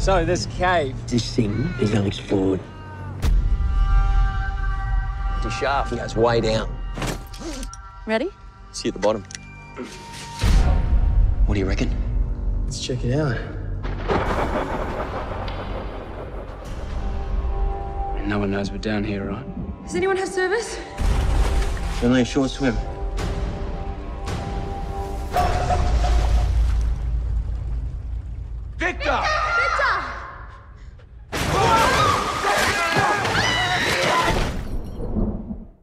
So, this cave. This thing is unexplored. The shaft goes way down. Ready? See at the bottom. What do you reckon? Let's check it out. No one knows we're down here, right? Does anyone have service? It's only a short swim.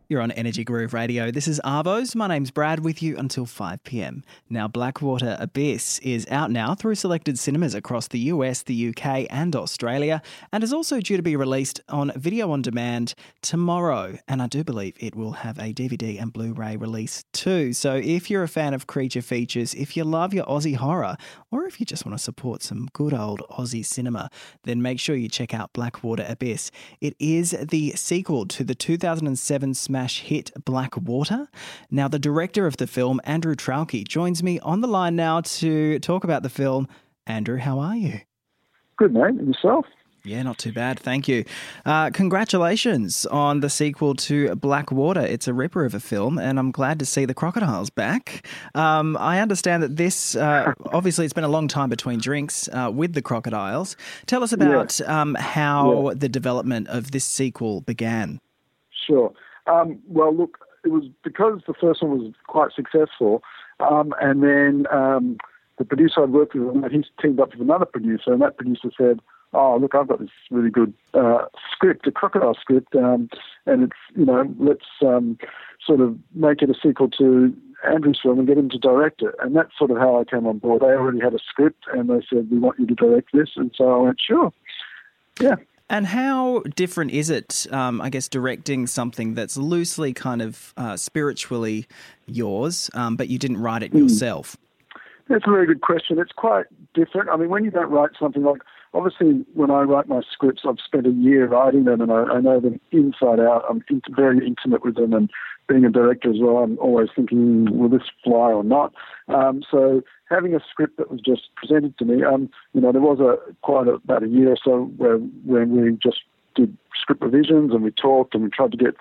You're on Energy Groove Radio. This is Arvos. My name's Brad with you until 5 pm. Now, Blackwater Abyss is out now through selected cinemas across the US, the UK, and Australia, and is also due to be released on video on demand tomorrow. And I do believe it will have a DVD and Blu ray release too. So if you're a fan of creature features, if you love your Aussie horror, or if you just want to support some good old Aussie cinema, then make sure you check out Blackwater Abyss. It is the sequel to the 2007 smash hit Blackwater. Now, the director of the film, Andrew Traucki, joins me on the line now to talk about the film. Andrew, how are you? Good, mate. And yourself? Yeah, not too bad. Thank you. Uh, congratulations on the sequel to Blackwater. It's a ripper of a film, and I'm glad to see the crocodiles back. Um, I understand that this, uh, obviously, it's been a long time between drinks uh, with the crocodiles. Tell us about um, how Yeah. the development of this sequel began. Sure. Um, well, look, it was because the first one was quite successful, um, and then um, the producer I'd worked with, and teamed up with another producer, and that producer said, "Oh, look, I've got this really good uh, script, a crocodile script, um, and it's you know, let's um, sort of make it a sequel to." Andrew's film and get him to direct it, and that's sort of how I came on board. They already had a script, and they said, "We want you to direct this," and so I went, "Sure." Yeah. And how different is it, um, I guess, directing something that's loosely kind of uh, spiritually yours, um, but you didn't write it yourself? That's a very good question. It's quite different. I mean, when you don't write something like, obviously, when I write my scripts, I've spent a year writing them and I, I know them inside out. I'm in, very intimate with them. And being a director as well, I'm always thinking, will this fly or not? Um, so having a script that was just presented to me, um, you know, there was a quite a, about a year or so where when we just did script revisions and we talked and we tried to get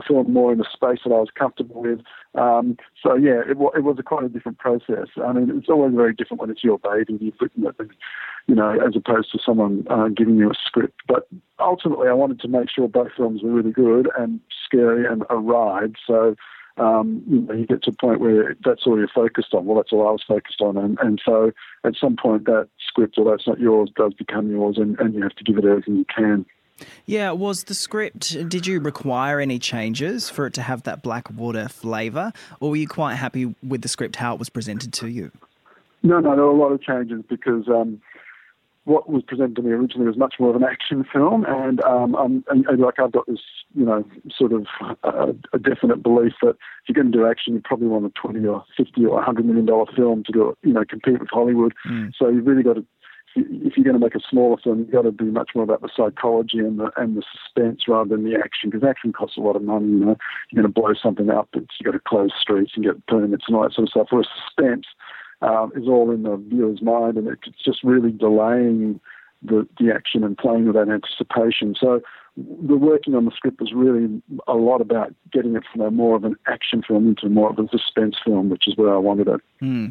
film more in a space that I was comfortable with. Um, so yeah, it, wa- it was a quite a different process. I mean, it's always very different when it's your baby, you've written it, you know, as opposed to someone uh, giving you a script. But ultimately, I wanted to make sure both films were really good and scary and a ride. So. Um, you you get to a point where that's all you're focused on. Well, that's all I was focused on, and, and so at some point that script, although it's not yours, does become yours, and, and you have to give it everything you can. Yeah, was the script, did you require any changes for it to have that Blackwater flavour, or were you quite happy with the script how it was presented to you? No, no, there were a lot of changes because um, what was presented to me originally was much more of an action film, and, um, and, and like I've got this, you know, sort of uh, a definite belief that if you're going to do action, you probably want a twenty or fifty or hundred million dollar film to do, it, you know, compete with Hollywood. So you've really got to. If you're going to make a smaller film, you've got to do much more about the psychology and the and the suspense rather than the action, because action costs a lot of money. You know, you're going to blow something up, you've got to close streets and get permits and all that sort of stuff. Whereas suspense, um, is all in the viewer's mind, and it's just really delaying the, the action and playing with that anticipation. So the working on the script was really a lot about getting it from a more of an action film into more of a suspense film, which is where I wanted it. Hmm.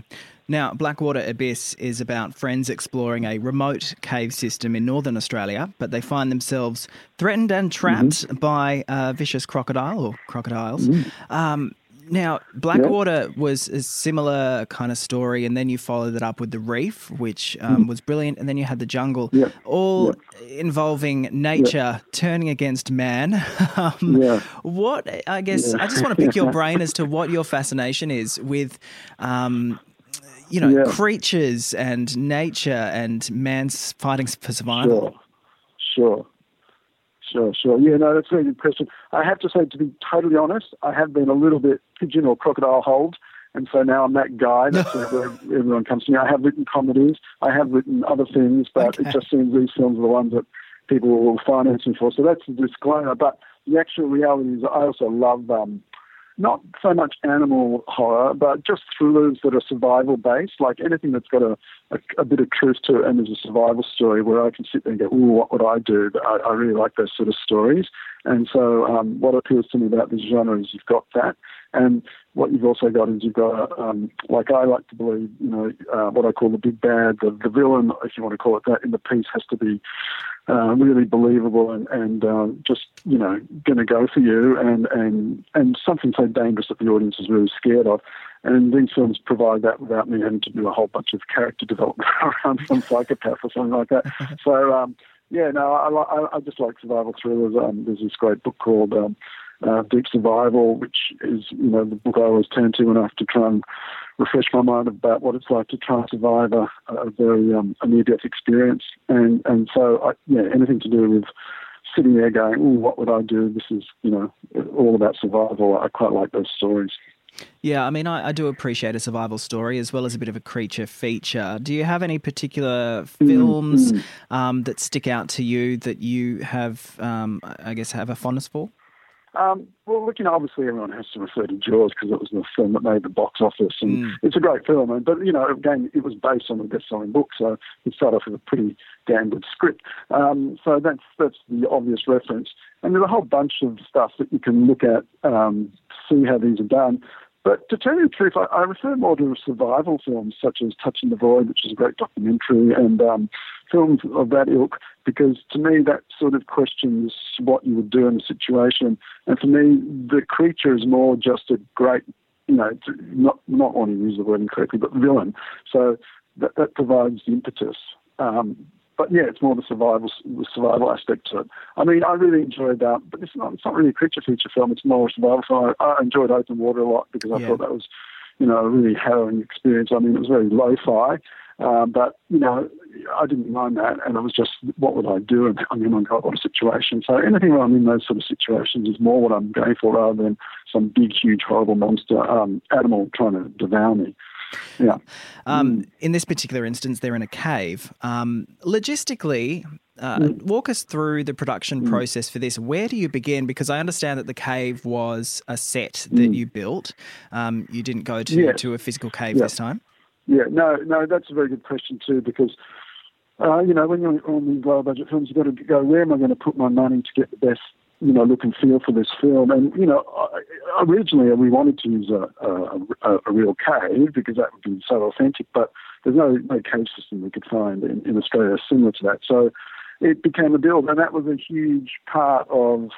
Now, Blackwater Abyss is about friends exploring a remote cave system in northern Australia, but they find themselves threatened and trapped by a vicious crocodile or crocodiles. Um, now, Blackwater was a similar kind of story, and then you followed it up with The Reef, which um, was brilliant, and then you had The Jungle, Yeah. all involving nature turning against man. um, Yeah. What, I guess, I just want to pick your brain as to what your fascination is with. Um, you know, Yeah. creatures and nature and man's fighting for survival. Sure, sure, sure, sure. Yeah, no, that's a very good question. I have to say, to be totally honest, I have been a little bit pigeon or crocodile hold, and so now I'm that guy. That's where everyone comes to me. I have written comedies, I have written other things, but Okay. it just seems these films are the ones that people will finance me for. So that's the disclaimer. But the actual reality is, I also love. Um, not so much animal horror, but just thrillers that are survival based, like anything that's got a, a, a bit of truth to it and there's a survival story where I can sit there and go, ooh, what would I do? I, I really like those sort of stories. And so um, what appeals to me about this genre is you've got that. And what you've also got is you've got, um, like I like to believe, you know, uh, what I call the big bad, the, the villain, if you want to call it that, in the piece has to be uh, really believable and, and um, just, you know, going to go for you and, and, and something so dangerous that the audience is really scared of. And these films provide that without me having to do a whole bunch of character development around some psychopath or something like that. so, um, yeah, no, I, I, I just like survival thrillers. Um, there's this great book called um, uh, Deep Survival, which is you know the book I always turn to when I have to try and refresh my mind about what it's like to try and survive a, a very um, a near-death experience. And and so I, yeah, anything to do with sitting there going, "Oh, what would I do?" This is you know all about survival. I quite like those stories. Yeah, I mean, I, I, do appreciate a survival story as well as a bit of a creature feature. Do you have any particular films mm-hmm. um, that stick out to you that you have, um, I guess, have a fondness for? Um, well, look, you know, obviously everyone has to refer to Jaws because it was the film that made the box office, and mm. it's a great film. And, but you know, again, it was based on a best-selling book, so it started off with a pretty damn good script. Um, so that's that's the obvious reference. And there's a whole bunch of stuff that you can look at, um, see how these are done. But to tell you the truth, I, I, refer more to survival films such as Touching the Void, which is a great documentary, and um, films of that ilk, because to me that sort of questions what you would do in a situation. And for me, the creature is more just a great, you know, not not wanting to use the word incorrectly, but villain. So that, that provides the impetus. Um, but yeah, it's more the survival the survival aspect to it. I mean, I really enjoyed that, but it's not it's not really a creature feature film. It's more a survival film. I, I enjoyed Open Water a lot because I yeah. thought that was, you know, a really harrowing experience. I mean, it was very lo-fi, uh, but you know, I didn't mind that, and it was just what would I do? And I mean, God, what a situation. So anything where I'm in those sort of situations is more what I'm going for rather than some big, huge, horrible monster um, animal trying to devour me. Yeah. Um, mm. In this particular instance, they're in a cave. Um, logistically, uh, mm. walk us through the production mm. process for this. Where do you begin? Because I understand that the cave was a set that mm. you built. Um, you didn't go to, yeah. to a physical cave yeah. this time. Yeah, no, no, that's a very good question too. Because uh, you know, when you're on these low budget films, you've got to go, where am I going to put my money to get the best you know, look and feel for this film. And, you know, originally we wanted to use a, a, a real cave because that would be so authentic, but there's no, no cave system we could find in, in Australia similar to that. So it became a build, and that was a huge part of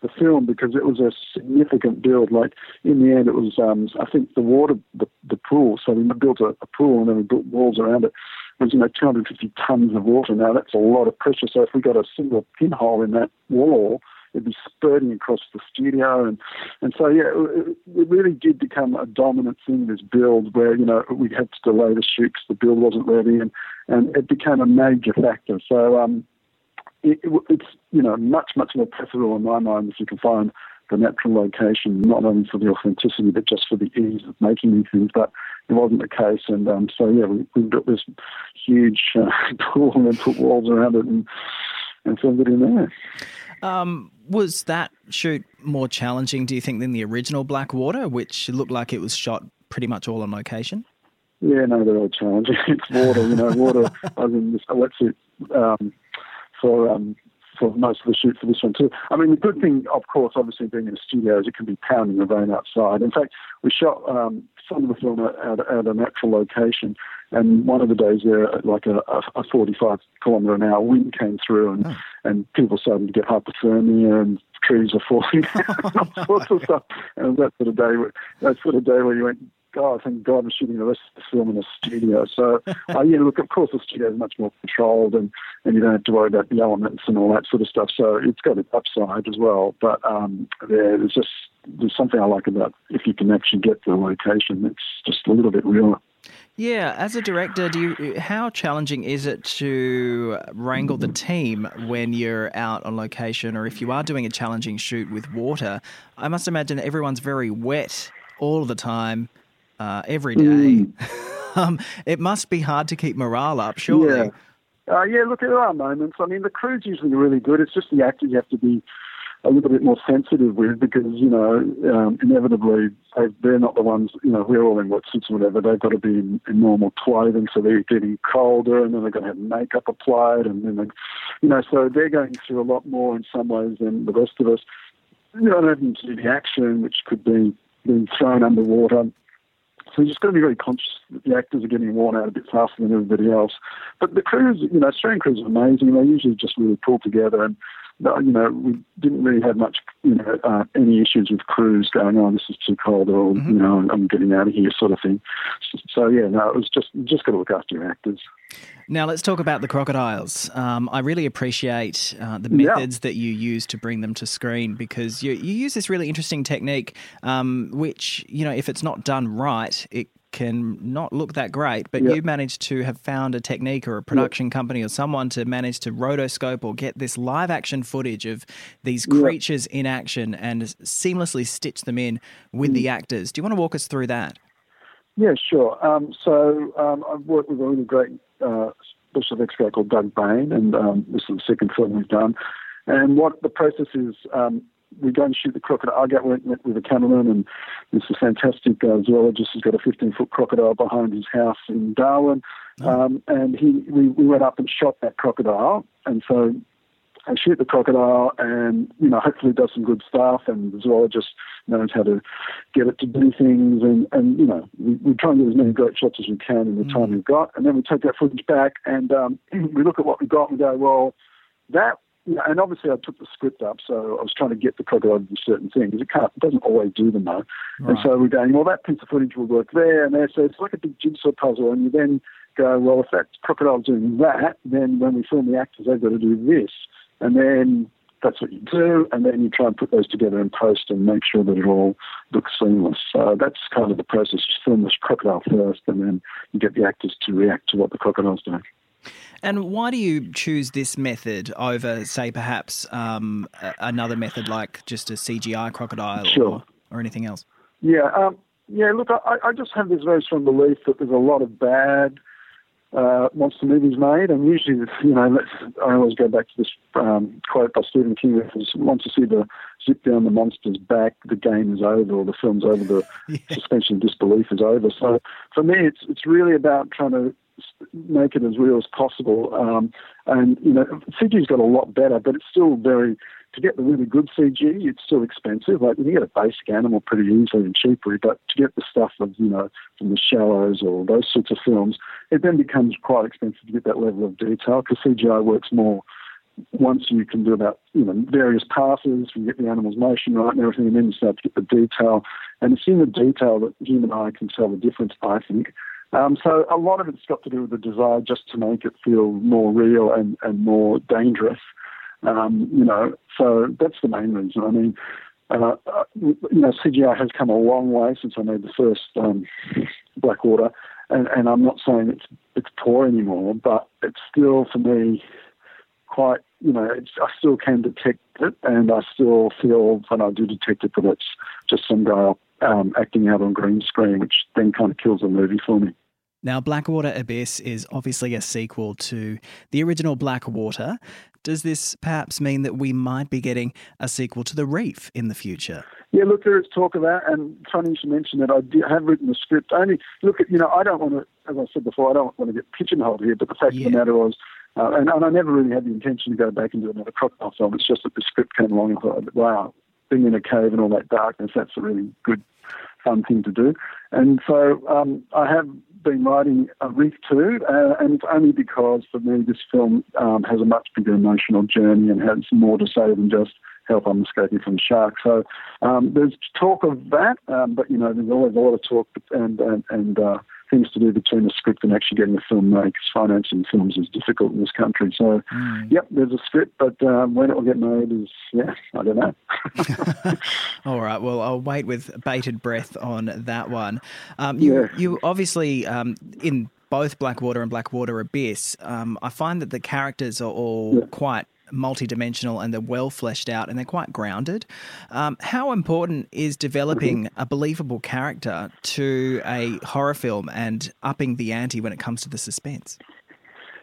the film because it was a significant build. Like in the end, it was um, I think the water, the, the pool. So we built a, a pool and then we built walls around it. It was you know 250 tons of water. Now that's a lot of pressure. So if we got a single pinhole in that wall, it'd be spurting across the studio, and and so yeah, it, really did become a dominant thing. This build, where you know we had to delay the shoot because the build wasn't ready, and and it became a major factor. So um, it, it, it's you know much much more preferable in my mind if you can find the natural location, not only for the authenticity but just for the ease of making these things. But it wasn't the case, and um, so yeah, we, we built this huge uh, pool and put walls around it and and in there. Um, was that shoot more challenging, do you think, than the original Blackwater, which looked like it was shot pretty much all on location? Yeah, no, they're all challenging. it's water, you know, water. I was in this wetsuit um, for um, for most of the shoot for this one too. I mean, the good thing, of course, obviously being in a studio is it can be pounding the rain outside. In fact, we shot um, some of the film at, at, at a natural location, and one of the days there, like a, a 45 kilometre an hour wind came through, and, oh. and people started to get hypothermia, and trees were falling down, all sorts of stuff. And that sort of day, that sort of day where you went, God, thank God I'm shooting the rest of the film in a studio. So, uh, yeah, look, of course, the studio is much more controlled and, and you don't have to worry about the elements and all that sort of stuff. So it's got its upside as well. But um, there, there's just there's something I like about if you can actually get to the location, it's just a little bit realer. Yeah, as a director, do you how challenging is it to wrangle the team when you're out on location, or if you are doing a challenging shoot with water? I must imagine everyone's very wet all the time, uh, every day. Mm. um, it must be hard to keep morale up, surely. Yeah. Uh, yeah, look, there are moments. I mean, the crew's usually really good. It's just the actors you have to be a little bit more sensitive with because, you know, um, inevitably they, they're not the ones, you know, we're all in wetsuits or whatever. They've got to be in, in normal clothing, so they're getting colder and then they're going to have makeup applied and then, they, you know, so they're going through a lot more in some ways than the rest of us. You don't have to see the action, which could be being thrown underwater. So you just got to be very conscious that the actors are getting worn out a bit faster than everybody else. But the crews, you know, Australian crews are amazing. They usually just really pull together and you know, we didn't really have much, you know, uh, any issues with crews going on. This is too cold, or mm-hmm. you know, I'm getting out of here, sort of thing. So yeah, no, it was just just got to look after your actors. Now let's talk about the crocodiles. Um, I really appreciate uh, the methods yeah. that you use to bring them to screen because you, you use this really interesting technique, um, which you know, if it's not done right, it can not look that great, but yep. you managed to have found a technique or a production yep. company or someone to manage to rotoscope or get this live action footage of these creatures yep. in action and seamlessly stitch them in with mm. the actors. Do you want to walk us through that? Yeah, sure. Um, so um, I've worked with a really great uh, special effects guy called Doug Bain, and um, this is the second film we've done. And what the process is, um, we go and shoot the crocodile. I get went, went with a cameraman, and this is fantastic uh, zoologist has got a 15 foot crocodile behind his house in Darwin, oh. um, and he we, we went up and shot that crocodile, and so I shoot the crocodile, and you know hopefully does some good stuff, and the zoologist knows how to get it to do things, and and you know we, we try and get as many great shots as we can in the mm. time we've got, and then we take that footage back, and um, we look at what we've got and go, well, that yeah, and obviously I took the script up, so I was trying to get the crocodile to do certain things. It can't, it doesn't always do them though. Right. And so we're going, well, that piece of footage will work there and there. So it's like a big jigsaw puzzle, and you then go, well, if that crocodile's doing that, then when we film the actors, they've got to do this, and then that's what you do, and then you try and put those together in post and make sure that it all looks seamless. So that's kind of the process. You film this crocodile first, and then you get the actors to react to what the crocodile's doing. And why do you choose this method over, say, perhaps um, another method like just a CGI crocodile sure. or, or anything else? Yeah, um, yeah. Look, I, I, just have this very strong belief that there's a lot of bad uh, monster movies made, and usually, you know, let's, I always go back to this um, quote by Stephen King: "If you want to see the zip down the monster's back, the game is over, or the film's over, the yeah. suspension of disbelief is over." So, for me, it's it's really about trying to make it as real as possible. Um, and you know, CG's got a lot better, but it's still very to get the really good CG. It's still expensive. Like you can get a basic animal pretty easily and cheaply, but to get the stuff of you know from the shallows or those sorts of films, it then becomes quite expensive to get that level of detail because CGI works more once you can do about you know various passes, you get the animal's motion right and everything, and then you start to get the detail. And it's in the detail that human eye can tell the difference, I think. Um, so a lot of it's got to do with the desire just to make it feel more real and, and more dangerous. Um, you know, so that's the main reason. I mean, uh, you know, CGI has come a long way since I made the first um, Blackwater, and, and I'm not saying it's it's poor anymore, but it's still for me quite. You know, I still can detect it, and I still feel when I do detect it that it's just some guy um, acting out on green screen, which then kind of kills the movie for me. Now, Blackwater Abyss is obviously a sequel to the original Blackwater. Does this perhaps mean that we might be getting a sequel to The Reef in the future? Yeah, look, there is talk of that, and funny you should mention that. I have written the script. Only look at you know, I don't want to, as I said before, I don't want to get pigeonholed here. But the fact yeah. of the matter was, uh, and, and, I never really had the intention to go back and do another crocodile film. It's just that the script came along and thought, wow, being in a cave and all that darkness, that's a really good, fun thing to do. And so um, I have been writing a Reef too, uh, and it's only because for me this film um, has a much bigger emotional journey and has more to say than just help I'm escaping from sharks. So um, there's talk of that, um, but you know there's always a lot of talk and and, and uh, things to do between the script and actually getting the film made because financing films is difficult in this country. So, mm. yep, there's a script, but um, when it will get made is, yeah, I don't know. All right, well, I'll wait with bated breath on that one. Um, you, yeah. you obviously, um, in both Blackwater and Blackwater Abyss, um, I find that the characters are all yeah. quite multidimensional and they're well fleshed out and they're quite grounded. Um, how important is developing a believable character to a horror film and upping the ante when it comes to the suspense?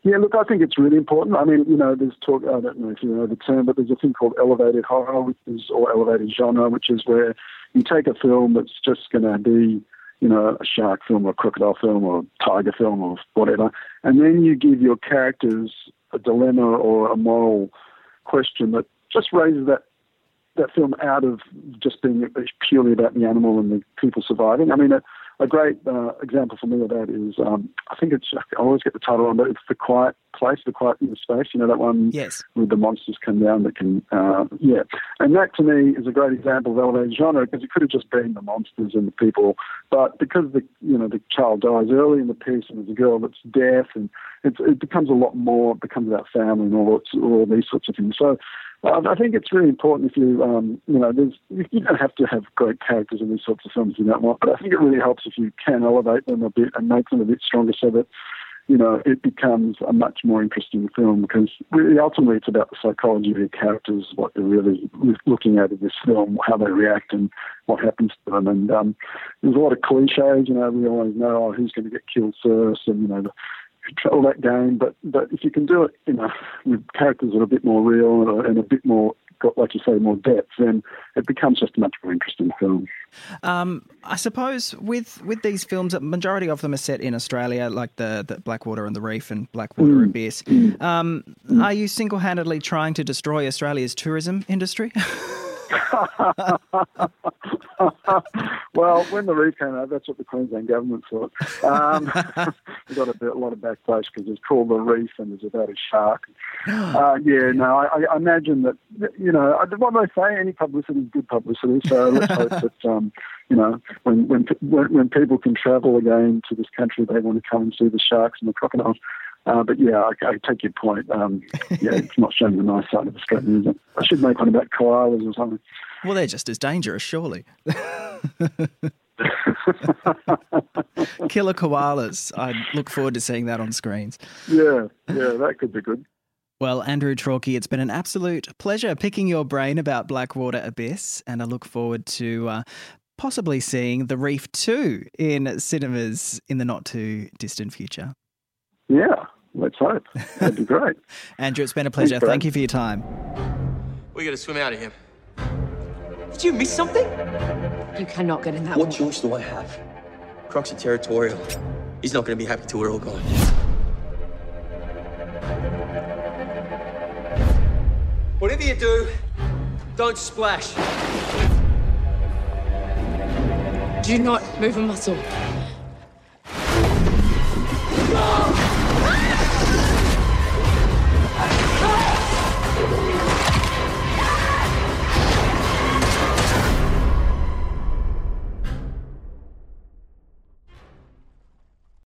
Yeah, look, I think it's really important. I mean, you know, there's talk, I don't know if you know the term, but there's a thing called elevated horror, which is, or elevated genre, which is where you take a film that's just going to be, you know, a shark film or a crocodile film or a tiger film or whatever, and then you give your characters a dilemma or a moral question that just raises that that film out of just being uh, purely about the animal and the people surviving. I mean, a, a great uh, example for me of that is um, I think it's I always get the title on, but it's the Quiet Place, the Quiet in the Space. You know that one Yes. with the monsters come down that can uh, yeah, and that to me is a great example of elevated genre because it could have just been the monsters and the people, but because the you know the child dies early in the piece and there's a girl that's deaf and it's, it becomes a lot more it becomes about family and all, all these sorts of things. So uh, I think it's really important if you, um, you know, there's, you don't have to have great characters in these sorts of films you don't want, but I think it really helps if you can elevate them a bit and make them a bit stronger so that, you know, it becomes a much more interesting film because really ultimately it's about the psychology of your characters, what they're really looking at in this film, how they react and what happens to them. And um, there's a lot of cliches, you know, we always know oh, who's going to get killed first and, you know, the, all that game, but but if you can do it, you know, with characters that are a bit more real and a bit more, got like you say, more depth, then it becomes just a much more interesting film. Um, I suppose with with these films, a majority of them are set in Australia, like the, the Blackwater and the Reef and Blackwater Abyss. Um, Are you single handedly trying to destroy Australia's tourism industry? well, when the reef came out, that's what the Queensland government thought. Um, we got a, bit, a lot of backlash because it's called the reef and there's about a shark. Uh, yeah, no, I, I imagine that you know what they say. Any publicity is good publicity. So let's hope that um, you know when, when when when people can travel again to this country, they want to come and see the sharks and the crocodiles. Uh, but yeah, I, I, take your point. Um, yeah, it's not showing the nice side of Australia, is it? I should make one about koalas or something. Well, they're just as dangerous, surely. Killer koalas. I look forward to seeing that on screens. Yeah, yeah, that could be good. Well, Andrew Traucki, it's been an absolute pleasure picking your brain about Blackwater Abyss, and I look forward to uh, possibly seeing The Reef 2 in cinemas in the not too distant future. Yeah, let's hope. That'd be great. Andrew, it's been a pleasure. Brad. Thank you for your time. We gotta swim out of here. Did you miss something? You cannot get in that What choice do I have? Croc's are territorial. He's not gonna be happy till we're all gone. Whatever you do, don't splash. Do not move a muscle.